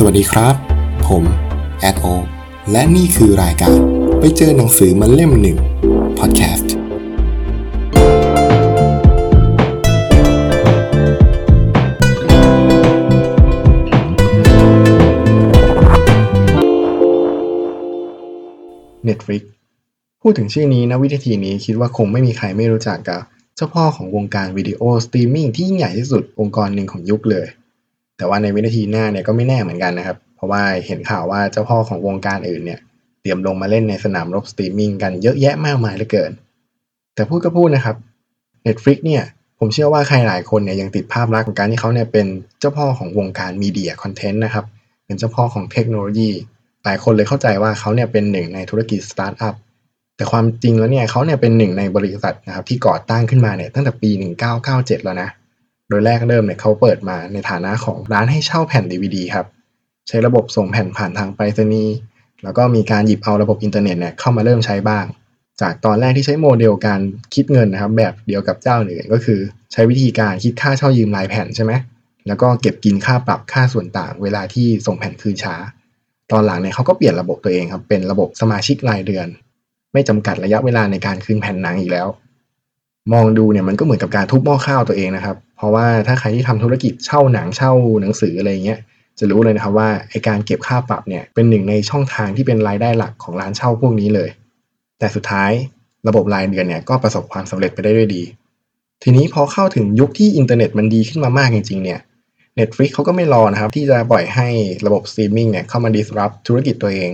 สวัสดีครับ ผมแอดโอและนี่คือรายการไปเจอหนังสือมาเล่มหนึ่งพอดแคสต์ Netflix พูดถึงชื่อนี้นะวินาทีนี้คิดว่าคงไม่มีใครไม่รู้จักกับ เจ้าพ่อของวงการวิดีโอสตรีมมิ่งที่ยิ่งใหญ่ที่สุดองค์กรหนึ่งของยุคเลย แต่ว่าในวินาทีหน้าเนี่ยก็ไม่แน่เหมือนกันนะครับ เพราะว่าเห็นข่าวว่าเจ้าพ่อของวงการอื่นเนี่ยเตรียมลงมาเล่นในสนามรบสตรีมมิ่งกันเยอะแยะมากมายเหลือเกิน แต่พูดก็พูดนะครับ Netflix เนี่ยผมเชื่อว่าใครหลายคนเนี่ยยังติดภาพลักษณ์ของการที่เขาเนี่ยเป็นเจ้าพ่อของวงการ media content นะครับ เป็นเจ้าพ่อของเทคโนโลยี หลายคนเลยเข้าใจว่าเขาเนี่ยเป็นหนึ่งในธุรกิจสตาร์ทอัพแต่ความจริงแล้วเนี่ยเขาเนี่ยเป็นหนึ่งในบริษัทนะครับที่ก่อตั้งขึ้นมาเนี่ยตั้งแต่ปี 1997 แล้วนะ โดยแรกเริ่มเนี่ยเขาเปิดมาในฐานะของร้านให้เช่าแผ่น DVD ครับใช้ระบบส่งแผ่นผ่านทางไปรษณีย์แล้วก็มีการหยิบเอาระบบอินเทอร์เน็ตเนี่ยเข้ามาเริ่มใช้บ้าง จากตอนแรกที่ใช้โมเดลการคิดเงินนะครับ แบบเดียวกับเจ้าอื่นก็คือ ใช้วิธีการคิดค่าเช่ายืมรายแผ่นใช่ไหมแล้วก็เก็บกินค่าปรับค่าส่วนต่าง เวลาที่ส่งแผ่นคืนช้า ตอนหลังเนี่ยเขาก็เปลี่ยนระบบตัวเองครับเป็นระบบสมาชิกรายเดือน ไม่จำกัดระยะเวลาในการคืนแผ่นหนังอีกแล้ว มองดูเนี่ยมันก็เหมือนกับการทุบหม้อข้าวตัวเองนะครับ เพราะว่าถ้าใครที่ทำธุรกิจเช่าหนังเช่าหนังสืออะไรเงี้ยจะรู้เลยนะครับว่าไอ้การเก็บค่าปรับเนี่ยเป็นหนึ่งในช่องทางที่เป็นรายได้หลักของร้านเช่าพวกนี้เลย แต่สุดท้ายระบบรายเดือนเนี่ยก็ประสบความสำเร็จไปได้ด้วยดี ทีนี้พอเข้าถึงยุคที่อินเทอร์เน็ตมันดีขึ้นมามากจริงๆเนี่ย Netflix เขาก็ไม่รอนะครับ ที่จะปล่อยให้ระบบสตรีมมิ่งเนี่ยเข้ามา disrupt ธุรกิจตัวเอง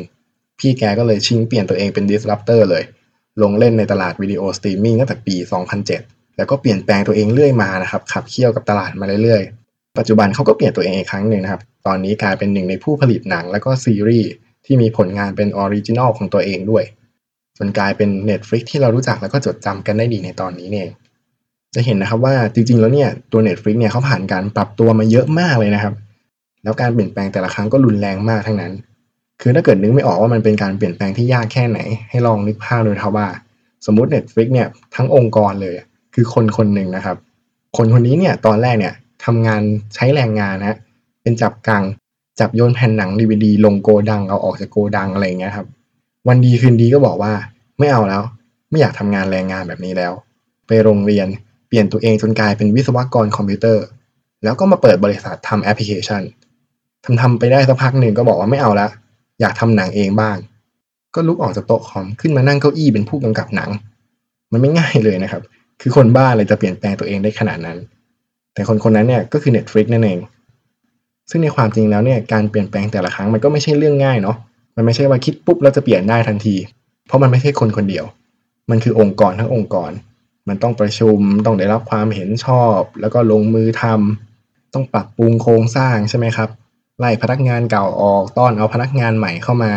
พี่แกก็เลยชิงเปลี่ยนตัวเองเป็น disruptor เลย ลงเล่นในตลาดวิดีโอสตรีมมิ่งตั้งแต่ปี 2007 แล้วก็เปลี่ยนแปลงตัวเองเรื่อยมานะครับขับเคี่ยวกับตลาดมาเรื่อยๆ ปัจจุบันเขาก็เปลี่ยนตัวเองอีกครั้งหนึ่งนะครับ ตอนนี้กลายเป็นหนึ่งในผู้ผลิตหนัง แล้วก็ซีรีส์ที่มีผลงานเป็น original ของตัวเองด้วย จนกลายเป็น Netflix ที่เรารู้จักแล้วก็จดจำกันได้ดีในตอนนี้เนี่ยจะเห็นนะครับว่าจริงๆแล้วเนี่ยตัว Netflix เนี่ยเขาผ่านการปรับตัวมาเยอะมากเลยนะครับ แล้วการเปลี่ยนแปลงแต่ละครั้งก็รุนแรงมากทั้งนั้น คือถ้าเกิดนึกไม่ออกว่ามันเป็นการเปลี่ยนแปลงที่ยากแค่ไหน ให้ลองนึกภาพดูครับว่า สมมติ Netflix เนี่ยทั้งองค์กรเลย คือคนคนหนึ่งนะครับ คนคนนี้เนี่ยตอนแรกเนี่ยทำงานใช้แรงงานนะเป็นจับกังจับโยนแผ่นหนังดีวดีลงโกดังเอาออกจากโกดังอะไรเงี้ยครับ วันดีคืนดีก็บอกว่าไม่เอาแล้ว ไม่อยากทำงานแรงงานแบบนี้แล้ว ไปโรงเรียนเปลี่ยนตัวเองจนกลายเป็นวิศวกรคอมพิวเตอร์ แล้วก็มาเปิดบริษัททำแอปพลิเคชันทำทำไปได้สักพักหนึ่งก็บอกว่าไม่เอาละอยากทำหนังเองบ้าง ก็ลุกออกจากโต๊ะคอมขึ้นมานั่งเก้าอี้เป็นผู้กำกับหนัง มันไม่ง่ายเลยนะครับ คือคนบ้าอะไรจะเปลี่ยนแปลงตัวเองได้ขนาดนั้น แต่คนคนนั้นเนี่ยก็คือ Netflix นั่นเอง ซึ่งในความจริงแล้วเนี่ยการเปลี่ยนแปลงแต่ละครั้งมันก็ไม่ใช่เรื่องง่ายเนาะ มันไม่ใช่ว่าคิดปุ๊บแล้วจะเปลี่ยนได้ทันที เพราะมันไม่ใช่คนคนเดียว มันคือองค์กรทั้งองค์กร มันต้องประชุม ต้องได้รับความเห็นชอบ แล้วก็ลงมือทำต้องปรับปรุงโครงสร้างใช่ไหมครับ ไล่พนักงานเก่าออก ต้อนเอาพนักงานใหม่เข้ามา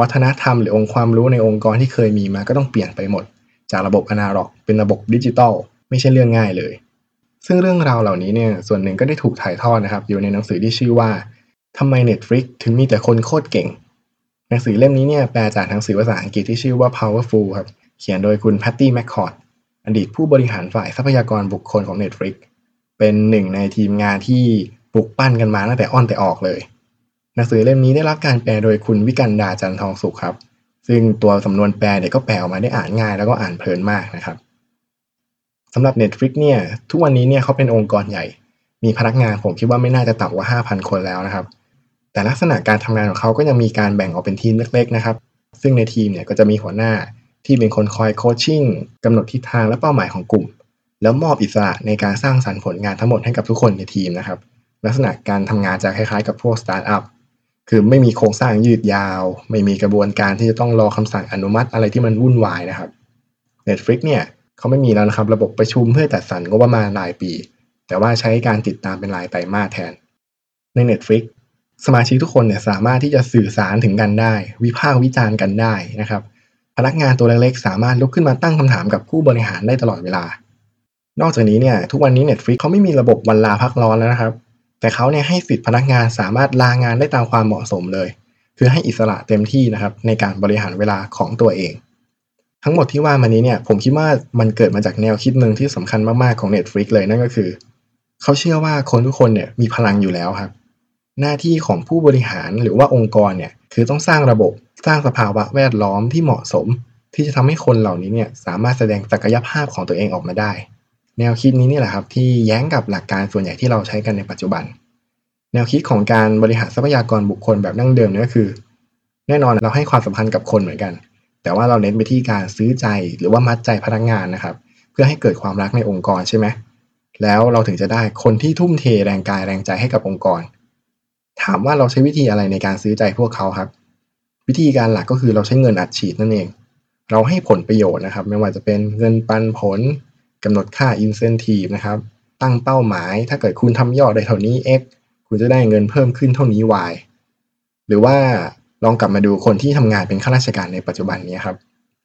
วัฒนธรรมหรือองค์ความรู้ในองค์กรที่เคยมีมาก็ต้องเปลี่ยนไปหมด จากระบบอนาล็อก เป็นระบบดิจิตอลไม่ใช่เรื่องง่ายเลย ซึ่งเรื่องราวเหล่านี้เนี่ยส่วนหนึ่งก็ได้ถูกถ่ายทอดนะครับ อยู่ในหนังสือที่ชื่อว่าทำไม Netflix ถึงมีแต่คนโคตรเก่ง หนังสือเล่มนี้เนี่ยแปลจากหนังสือภาษาอังกฤษที่ชื่อว่า Powerful ครับเขียนโดยคุณแพตตี้แมคคอร์ดอดีตผู้บริหารฝ่ายทรัพยากรบุคคลของ Netflix เป็นหนึ่งในทีมงานที่ปลุกปั้นกันมาตั้งแต่อ้อนแต่ออกเลย หนังสือเล่มนี้ได้รับการแปลโดยคุณวิกันดาจันทองสุขครับ ซึ่งตัวสำนวนแปลเนี่ยก็แปลออกมาได้อ่านง่าย แล้วก็อ่านเพลินมากนะครับสำหรับ Netflix เนี่ยทุกวันนี้เนี่ยเขาเป็นองค์กรใหญ่ มีพนักงานผมคิดว่าไม่น่าจะต่ำกว่า 5,000 คนแล้วนะครับ แต่ลักษณะการทำงานของเขาก็ยังมีการแบ่งออกเป็นทีมเล็กๆนะครับ ซึ่งในทีมเนี่ยก็จะมีหัวหน้าที่เป็นคนคอย coaching กำหนดทิศทางและเป้าหมายของกลุ่ม แล้วมอบอิสระในการสร้างสรรค์ผลงานทั้งหมดให้กับทุกคนในทีมนะครับ ลักษณะการทำงานจะคล้ายๆกับพวกสตาร์ทอัพ คือไม่มีโครงสร้างยืดยาว ไม่มีกระบวนการที่จะต้องรอคำสั่งอนุมัติอะไรที่มันวุ่นวายนะครับ Netflix เนี่ยเขาไม่มีแล้วนะครับ ระบบประชุมเพื่อจัดสรรงบประมาณรายปี แต่ว่าใช้การติดตามเป็นรายไตรมาสแทน ใน Netflix สมาชิกทุกคนเนี่ยสามารถที่จะสื่อสารถึงกันได้ วิพากษ์วิจารณ์กันได้นะครับ พนักงานตัวเล็กๆสามารถลุกขึ้นมาตั้งคำถามกับผู้บริหารได้ตลอดเวลา นอกจากนี้เนี่ยทุกวันนี้ Netflix เขาไม่มีระบบวันลาพักร้อนแล้วนะครับ แต่เขาเนี่ยให้สิทธิพนักงานสามารถลางานได้ตามความเหมาะสมเลย คือให้อิสระเต็มที่นะครับในการบริหารเวลาของตัวเอง ทั้งหมดที่ว่ามานี้เนี่ยผมคิดว่ามันเกิดมาจากแนวคิดหนึ่งที่สำคัญมากๆของ Netflix เลยนั่นก็คือ เขาเชื่อว่าคนทุกคนเนี่ยมีพลังอยู่แล้วครับ หน้าที่ของผู้บริหารหรือว่าองค์กรเนี่ยคือต้องสร้างระบบสร้างสภาวะแวดล้อมที่เหมาะสม ที่จะทำให้คนเหล่านี้เนี่ยสามารถแสดงศักยภาพของตัวเองออกมาได้ แนวคิดนี้นี่แหละครับที่แย้งกับหลักการส่วนใหญ่ที่เราใช้กันในปัจจุบัน แนวคิดของการบริหารทรัพยากรบุคคลแบบดั้งเดิมนี่ก็คือ แน่นอนเราให้ความสำคัญกับคนเหมือนกัน แต่ว่าเราเน้นไปที่การซื้อใจหรือว่ามัดใจพนักงานนะครับ เพื่อให้เกิดความรักในองค์กรใช่ไหมแล้วเราถึงจะได้คนที่ทุ่มเทแรงกายแรงใจให้กับองค์กร ถามว่าเราใช้วิธีอะไรในการซื้อใจพวกเขาครับ วิธีการหลักก็คือเราใช้เงินอัดฉีดนั่นเอง เราให้ผลประโยชน์นะครับ ไม่ว่าจะเป็นเงินปันผล กำหนดค่า incentive นะครับ ตั้งเป้าหมาย ถ้าเกิดคุณทำยอดได้เท่านี้ x คุณจะได้เงินเพิ่มขึ้นเท่านี้ y หรือว่าลองกลับมาดูคนที่ทำงานเป็นข้าราชการในปัจจุบันนี้ครับ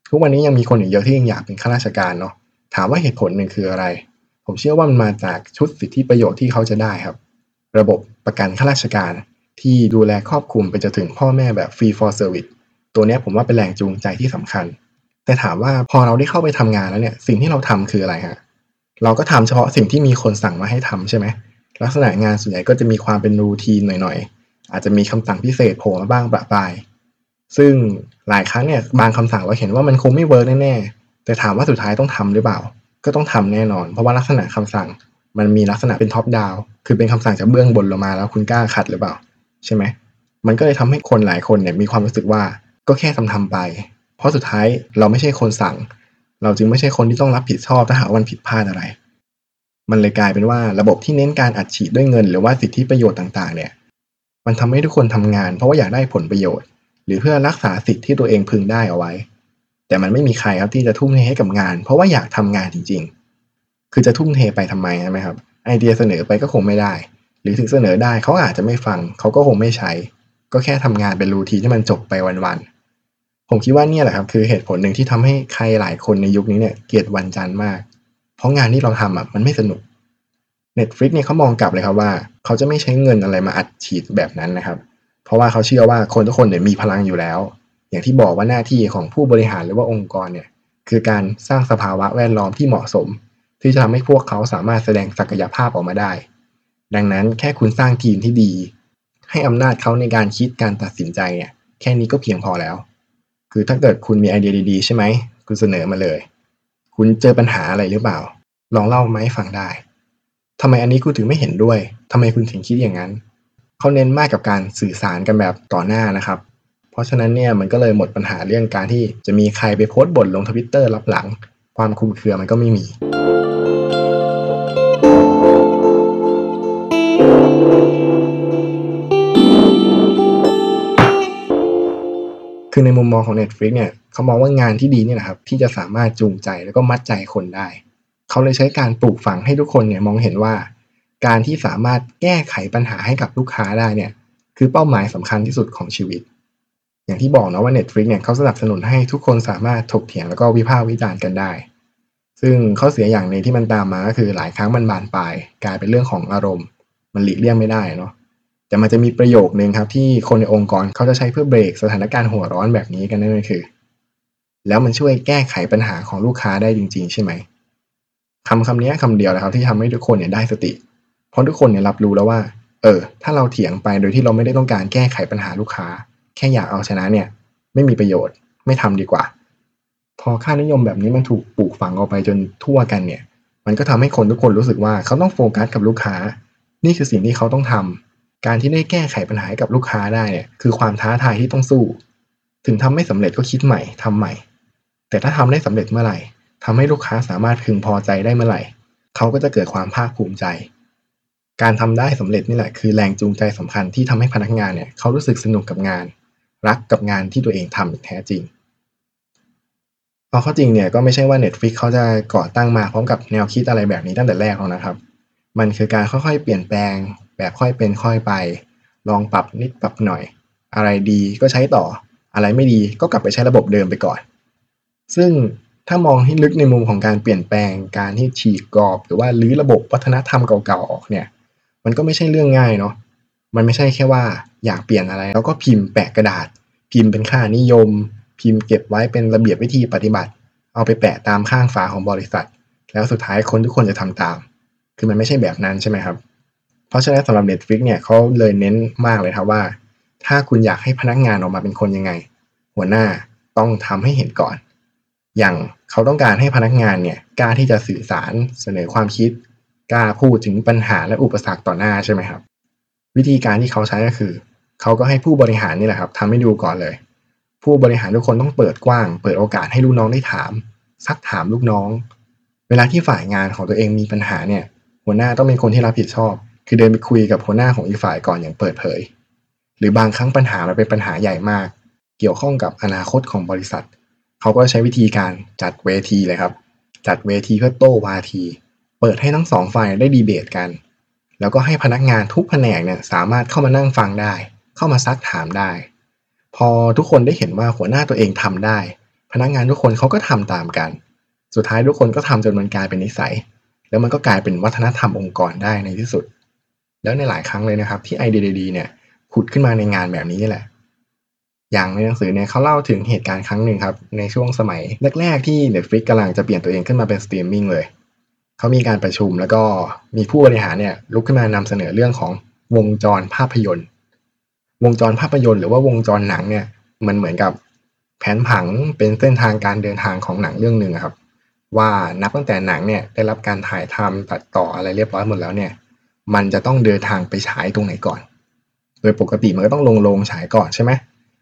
ทุกวันนี้ยังมีคนอีกเยอะที่ยังอยากเป็นข้าราชการเนาะ ถามว่าเหตุผลหนึ่งคืออะไร ผมเชื่อว่ามันมาจากชุดสิทธิประโยชน์ที่เขาจะได้ครับ ระบบประกันข้าราชการที่ดูแลครอบคลุมไปจนถึงพ่อแม่แบบ free for service ตัวนี้ผมว่าเป็นแรงจูงใจที่สำคัญ แต่ถามว่าพอเราได้เข้าไปทำงานแล้วเนี่ย สิ่งที่เราทำคืออะไรฮะเราก็ทำเฉพาะสิ่งที่มีคนสั่งมาให้ทำใช่ไหมลักษณะงานส่วนใหญ่ก็จะมีความเป็น routine หน่อยๆ อาจจะมีคำสั่งพิเศษโผล่มาบ้างประปราย ซึ่งหลายครั้งเนี่ยบางคำสั่งเราเห็นว่ามันคงไม่ work แน่ๆ แต่ถามว่าสุดท้ายต้องทำหรือเปล่า ก็ต้องทำแน่นอน เพราะว่าลักษณะคำสั่งมันมีลักษณะเป็น top down คือเป็นคำสั่งจากเบื้องบนลงมาแล้วคุณกล้าขัดหรือเปล่า ใช่ไหมมันก็เลยทำให้คนหลายคนเนี่ยมีความรู้สึกว่าก็แค่ทำทำไป เพราะสุดท้ายเราไม่ใช่คนสั่ง เราจึงไม่ใช่คนที่ต้องรับผิดชอบถ้าหากวันผิดพลาดอะไร มันเลยกลายเป็นว่าระบบที่เน้นการอัดฉีดด้วยเงิน หรือว่าสิทธิประโยชน์ต่างๆ เนี่ย มันทำให้ทุกคนทำงาน เพราะว่าอยากได้ผลประโยชน์ หรือเพื่อรักษาสิทธิที่ตัวเองพึงได้เอาไว้ แต่มันไม่มีใครครับที่จะทุ่มเทให้กับงาน เพราะว่าอยากทำงานจริง ๆ คือจะทุ่มเทไปทำไมใช่ไหมครับ ไอเดียเสนอไปก็คงไม่ได้ หรือถึงเสนอได้เขาอาจจะไม่ฟังเขาก็คงไม่ใช้ ก็แค่ทำงานเป็นรูทีที่มันจบไปวันๆ ผมคิดว่าเนี่ยแหละครับคือเหตุผลหนึ่งที่ทำให้ใครหลายคนในยุคนี้เนี่ยเกลียดวันจันทร์มาก เพราะงานที่เราทำอะมันไม่สนุก Netflix เนี่ยเขามองกลับเลยครับว่า เขาจะไม่ใช้เงินอะไรมาอัดฉีดแบบนั้นนะครับ เพราะว่าเขาเชื่อว่าคนทุกคนเนี่ยมีพลังอยู่แล้ว อย่างที่บอกว่าหน้าที่ของผู้บริหารหรือว่าองค์กรเนี่ยคือการสร้างสภาวะแวดล้อมที่เหมาะสม ที่จะทำให้พวกเขาสามารถแสดงศักยภาพออกมาได้ ดังนั้นแค่คุณสร้างทีมที่ดี ให้อำนาจเขาในการคิดการตัดสินใจเนี่ยแค่นี้ก็เพียงพอแล้ว คือถ้าเกิดคุณมีไอเดียดีๆ ใช่ไหม คุณเสนอมาเลย คุณเจอปัญหาอะไรหรือเปล่า ลองเล่ามาให้ฟังได้ทำไมอันนี้คุณถึงไม่เห็นด้วยทำไมคุณถึงคิดอย่างนั้นเขาเน้นมากกับการสื่อสารกันแบบต่อหน้านะครับ เพราะฉะนั้นเนี่ยมันก็เลยหมดปัญหาเรื่องการที่จะมีใครไปโพสต์บ่นลงทวิตเตอร์รับหลัง ความคุมเครือมันก็ไม่มี มุมมองของ Netflix เนี่ยเขามองว่างานที่ดีเนี่ยนะครับที่จะสามารถจูงใจแล้วก็มัดใจคนได้ เขาเลยใช้การปลูกฝังให้ทุกคนเนี่ยมองเห็นว่า การที่สามารถแก้ไขปัญหาให้กับลูกค้าได้เนี่ยคือเป้าหมายสำคัญที่สุดของชีวิต อย่างที่บอกนะว่า Netflix เนี่ยเขาสนับสนุนให้ทุกคนสามารถถกเถียงแล้วก็วิพากษ์วิจารณ์กันได้ ซึ่งข้อเสียอย่างหนึ่งที่มันตามมาก็คือหลายครั้งมันบานปลาย กลายเป็นเรื่องของอารมณ์ มันหลีกเลี่ยงไม่ได้เนาะ แต่มันจะมีประโยคนึงครับที่คนในองค์กรเขาจะใช้เพื่อเบรกสถานการณ์หัวร้อนแบบนี้กันนั่นก็คือ แล้วมันช่วยแก้ไขปัญหาของลูกค้าได้จริง ๆ ใช่ไหมคำคำนี้คำเดียวนะครับที่ทำให้ทุกคนเนี่ยได้สติ เพราะทุกคนเนี่ยรับรู้แล้วว่า เออ ถ้าเราเถียงไปโดยที่เราไม่ได้ต้องการแก้ไขปัญหาลูกค้า แค่อยากเอาชนะเนี่ย ไม่มีประโยชน์ ไม่ทำดีกว่า พอค่านิยมแบบนี้มันถูกปลูกฝังออกไปจนทั่วกันเนี่ย มันก็ทำให้คนทุกคนรู้สึกว่าเขาต้องโฟกัสกับลูกค้า นี่คือสิ่งที่เขาต้องทำ การที่ได้แก้ไขปัญหาให้กับลูกค้าได้เนี่ยคือความท้าทายที่ต้องสู้ ถึงทำไม่สำเร็จก็คิดใหม่ทำใหม่ แต่ถ้าทำได้สำเร็จเมื่อไหร่ทำให้ลูกค้าสามารถพึงพอใจได้เมื่อไหร่ เขาก็จะเกิดความภาคภูมิใจ การทำได้สำเร็จนี่แหละคือแรงจูงใจสำคัญที่ทำให้พนักงานเนี่ยเขารู้สึกสนุกกับงาน รักกับงานที่ตัวเองทำอย่างแท้จริงเอาเข้าจริงเนี่ยก็ไม่ใช่ว่า Netflix เขาจะก่อตั้งมาพร้อมกับแนวคิดอะไรแบบนี้ตั้งแต่แรกหรอกนะครับ มันคือการค่อยๆ เปลี่ยนแปลง แบบค่อยเป็นค่อยไป ลองปรับนิดปรับหน่อย อะไรดีก็ใช้ต่อ อะไรไม่ดีก็กลับไปใช้ระบบเดิมไปก่อน ซึ่งถ้ามองให้ลึกในมุมของการเปลี่ยนแปลงการที่ฉีกกรอบ หรือว่าลื้อระบบวัฒนธรรมเก่าๆออกเนี่ย มันก็ไม่ใช่เรื่องง่ายเนาะมันไม่ใช่แค่ว่าอยากเปลี่ยนอะไรแล้วก็พิมพ์แปะกระดาษ พิมพ์เป็นค่านิยม พิมพ์เก็บไว้เป็นระเบียบวิธีปฏิบัติ เอาไปแปะตามข้างฝาของบริษัท แล้วสุดท้ายคนทุกคนจะทำตาม คือมันไม่ใช่แบบนั้นใช่ไหมครับ เพราะฉะนั้นสำหรับ Netflix เนี่ยเขาเลยเน้นมากเลยครับว่า ถ้าคุณอยากให้พนักงานออกมาเป็นคนยังไง หัวหน้าต้องทำให้เห็นก่อน อย่างเขาต้องการให้พนักงานเนี่ยกล้าที่จะสื่อสารเสนอความคิดกล้าพูดถึงปัญหาและอุปสรรคต่อหน้าใช่ไหมครับ วิธีการที่เขาใช้ก็คือเขาก็ให้ผู้บริหารนี่แหละครับทำให้ดูก่อนเลย ผู้บริหารทุกคนต้องเปิดกว้าง เปิดโอกาสให้ลูกน้องได้ถาม ซักถามลูกน้อง เวลาที่ฝ่ายงานของตัวเองมีปัญหาเนี่ย หัวหน้าต้องเป็นคนที่รับผิดชอบ คือเดินไปคุยกับหัวหน้าของอีกฝ่ายก่อนอย่างเปิดเผย หรือบางครั้งปัญหามันเป็นปัญหาใหญ่มาก เกี่ยวข้องกับอนาคตของบริษัท เขาก็ใช้วิธีการจัดเวทีเลยครับ จัดเวทีเพื่อโต้วาที เปิดให้ทั้งสองฝ่ายได้ดีเบตกัน แล้วก็ให้พนักงานทุกแผนกเนี่ยสามารถเข้ามานั่งฟังได้ เข้ามาซักถามได้ พอทุกคนได้เห็นว่าหัวหน้าตัวเองทำได้ พนักงานทุกคนเขาก็ทำตามกัน สุดท้ายทุกคนก็ทำจนมันกลายเป็นนิสัย แล้วมันก็กลายเป็นวัฒนธรรมองค์กรได้ในที่สุด แล้วในหลายครั้งเลยนะครับที่ไอเดียดีๆเนี่ยผุดขึ้นมาในงานแบบนี้นี่แหละ อย่างในหนังสือเนี่ยเขาเล่าถึงเหตุการณ์ครั้งหนึ่งครับ ในช่วงสมัยแรก ๆ ที่ Netflix กำลังจะเปลี่ยนตัวเองขึ้นมาเป็นสตรีมมิ่งเลย เขามีการประชุมแล้วก็มีผู้บริหารเนี่ยลุกขึ้นมานำเสนอเรื่องของวงจรภาพยนตร์ วงจรภาพยนตร์หรือว่าวงจรหนังเนี่ยมันเหมือนกับแผนผังเป็นเส้นทางการเดินทางของหนังเรื่องหนึ่งครับ ว่านับตั้งแต่หนังเนี่ยได้รับการถ่ายทำตัดต่ออะไรเรียบร้อยหมดแล้วเนี่ย มันจะต้องเดินทางไปฉายตรงไหนก่อน โดยปกติมันก็ต้องลงโรงฉายก่อนใช่ไหม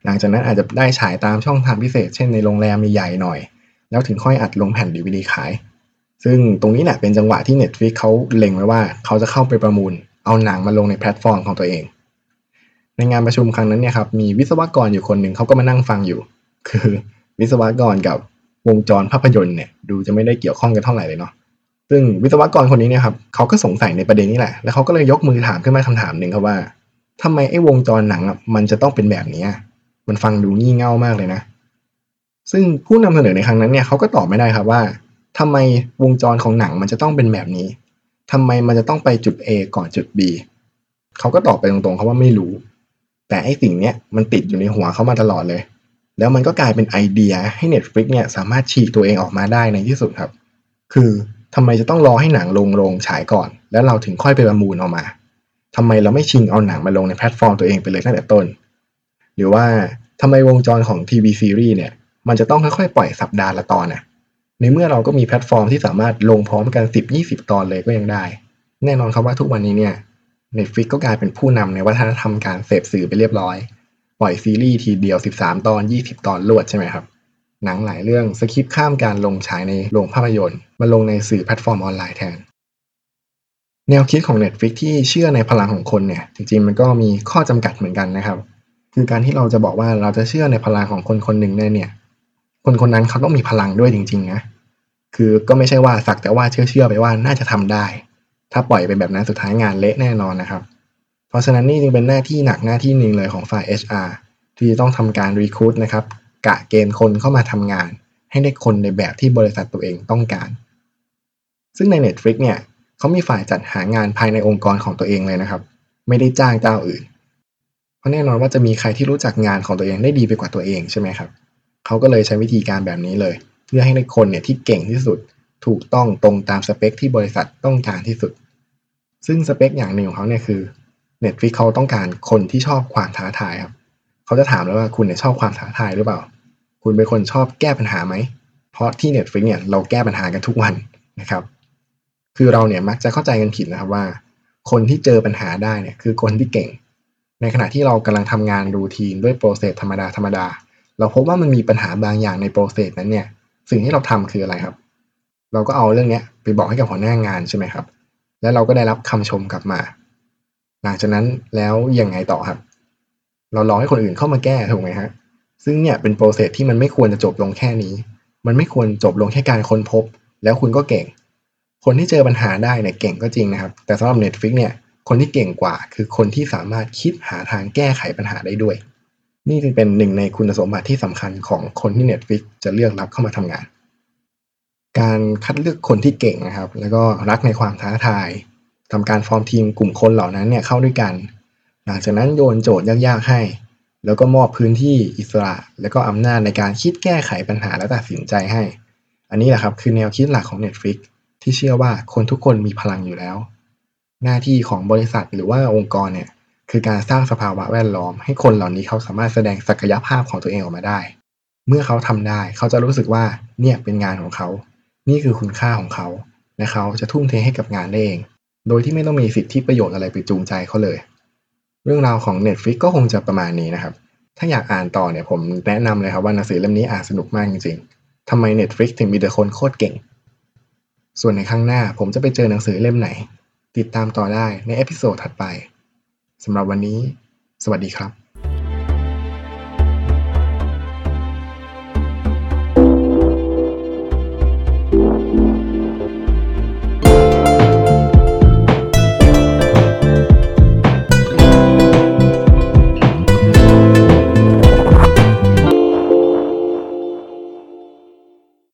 หลังจากนั้นอาจจะได้ฉายตามช่องทางพิเศษ เช่นในโรงแรมใหญ่หน่อย แล้วถึงค่อยอัดลงแผ่นดีวีดีขาย ซึ่งตรงนี้แหละเป็นจังหวะที่ Netflix เขาเล็งไว้ว่าเขาจะเข้าไปประมูล เอาหนังมาลงในแพลตฟอร์มของตัวเอง ในงานประชุมครั้งนั้นเนี่ยครับมีวิศวกรอยู่คนหนึ่งเขาก็มานั่งฟังอยู่ คือวิศวกรกับวงจรภาพยนตร์เนี่ยดูจะไม่ได้เกี่ยวข้องกันเท่าไหร่เลยเนาะ ซึ่งวิศวกรคนนี้เนี่ยครับเขาก็สงสัยในประเด็นนี้แหละ แล้วเขาก็เลยยกมือถามขึ้นมาคำถามหนึ่งครับว่าทำไมไอ้วงจรหนังอะมันจะต้องเป็นแบบนี้มันฟังดูงี่เง่ามากเลยนะ ซึ่งผู้นำเสนอในครั้งนั้นเนี่ยเขาก็ตอบไม่ได้ครับว่าทำไมวงจรของหนังมันจะต้องเป็นแบบนี้ทำไมมันจะต้องไปจุด A ก่อนจุด B เขาก็ตอบไปตรงๆเขาว่าไม่รู้ แต่ไอ้สิ่งเนี้ยมันติดอยู่ในหัวเขามาตลอดเลย แล้วมันก็กลายเป็นไอเดียให้ Netflix เนี่ยสามารถฉีกตัวเองออกมาได้ในที่สุดครับ คือ ทำไมจะต้องรอให้หนังลงโรงฉายก่อน แล้วเราถึงค่อยไปประมูลออกมาทำไมเราไม่ชิงเอาหนังมาลงในแพลตฟอร์มตัวเองไปเลยตั้งแต่ต้น หรือว่าทำไมวงจรของทีวีซีรีส์เนี่ย มันจะต้องค่อยๆปล่อยสัปดาห์ละตอนน่ะในเมื่อเราก็มีแพลตฟอร์มที่สามารถลงพร้อมกัน 10-20 ตอนเลยก็ยังได้ แน่นอนครับว่าทุกวันนี้เนี่ย Netflix ก็กลายเป็นผู้นำในวัฒนธรรมการเสพสื่อไปเรียบร้อย ปล่อยซีรีส์ทีเดียว 13 ตอน 20 ตอนรวดใช่ไหมครับ หนังหลายเรื่อง skip ข้ามการลงฉายในโรงภาพยนตร์มาลงในสื่อแพลตฟอร์มออนไลน์แทน แนวคิดของ Netflix ที่เชื่อในพลังของคนเนี่ยจริงๆมันก็มีข้อจำกัดเหมือนกันนะครับ คือการที่เราจะบอกว่าเราจะเชื่อในพลังของคนคนหนึ่งเนี่ยคนคนนั้นเขาต้องมีพลังด้วยจริง ๆ นะ คือก็ไม่ใช่ว่าสักแต่ว่าเชื่อเชื่อไปว่าน่าจะทำได้ ถ้าปล่อยไปแบบนั้นสุดท้ายงานเละแน่นอนนะครับ เพราะฉะนั้นนี่จึงเป็นหน้าที่หนักหน้าที่หนึ่งเลยของฝ่าย HR ที่ต้องทำการรีคูดนะครับ กะเกณฑ์คนเข้ามาทำงาน ให้ได้คนในแบบที่บริษัทตัวเองต้องการ ซึ่งใน Netflix เนี่ยเขามีฝ่ายจัดหางานภายในองค์กรของตัวเองเลยนะครับ ไม่ได้จ้างเจ้าอื่น เพราะแน่นอนว่าจะมีใครที่รู้จักงานของตัวเองได้ดีไปกว่าตัวเองใช่ไหมครับเขาก็เลยใช้วิธีการแบบนี้เลย เพื่อให้ได้คนเนี่ยที่เก่งที่สุด ถูกต้องตรงตามสเปคที่บริษัทต้องการที่สุด ซึ่งสเปคอย่างหนึ่งของเขาเนี่ยคือ Netflix เขาต้องการคนที่ชอบความท้าทายครับ เขาจะถามแล้วว่าคุณเนี่ยชอบความท้าทายหรือเปล่า คุณเป็นคนชอบแก้ปัญหาไหม เพราะที่ Netflix เนี่ยเราแก้ปัญหากันทุกวันนะครับ คือเราเนี่ยมักจะเข้าใจกันผิดนะครับว่า คนที่เจอปัญหาได้เนี่ยคือคนที่เก่ง ในขณะที่เรากำลังทำงานรูทีนด้วยโปรเซสธรรมดาธรรมดา เราพบว่ามันมีปัญหาบางอย่างในโปรเซสนั้นเนี่ย สิ่งที่เราทำคืออะไรครับ เราก็เอาเรื่องนี้ไปบอกให้กับหัวหน้างานใช่ไหมครับ แล้วเราก็ได้รับคำชมกลับมา หลังจากนั้นแล้วยังไงต่อครับ เรารอให้คนอื่นเข้ามาแก้ถูกไหมฮะซึ่งเนี่ยเป็นโปรเซสที่มันไม่ควรจะจบลงแค่นี้ มันไม่ควรจบลงแค่การค้นพบ แล้วคุณก็เก่ง คนที่เจอปัญหาได้เนี่ยเก่งก็จริงนะครับ แต่สำหรับ Netflix เนี่ยคนที่เก่งกว่าคือคนที่สามารถคิดหาทางแก้ไขปัญหาได้ด้วย นี่จึงเป็นหนึ่งในคุณสมบัติที่สำคัญของคนที่ Netflix จะเลือกรับเข้ามาทำงาน การคัดเลือกคนที่เก่งนะครับ แล้วก็รักในความท้าทายทำการฟอร์มทีมกลุ่มคนเหล่านั้นเนี่ยเข้าด้วยกัน หลังจากนั้นโยนโจทย์ยากๆให้ แล้วก็มอบพื้นที่อิสระ และก็อำนาจในการคิดแก้ไขปัญหาและตัดสินใจให้ อันนี้แหละครับคือแนวคิดหลักของ Netflix ที่เชื่อว่าคนทุกคนมีพลังอยู่แล้ว หน้าที่ของบริษัทหรือว่าองค์กรเนี่ยคือการสร้างสภาวะแวดล้อม ให้คนเหล่านี้เขาสามารถแสดงศักยภาพของตัวเองออกมาได้ เมื่อเขาทำได้เขาจะรู้สึกว่าเนี่ยเป็นงานของเขา นี่คือคุณค่าของเขาและเขาจะทุ่มเทให้กับงานได้เอง โดยที่ไม่ต้องมีสิทธิประโยชน์อะไรไปจูงใจเขาเลย เรื่องราวของ Netflix ก็คงจะประมาณนี้นะครับ ถ้าอยากอ่านต่อเนี่ยผมแนะนำเลยครับว่าหนังสือเล่มนี้อ่านสนุกมากจริงๆทำไม Netflix ถึงมีแต่คนโคตรเก่ง ส่วนในข้างหน้าผมจะไปเจอหนังสือเล่มไหน ติดตามต่อได้ใน episode ถัดไปสำหรับวันนี้ สวัสดีครับ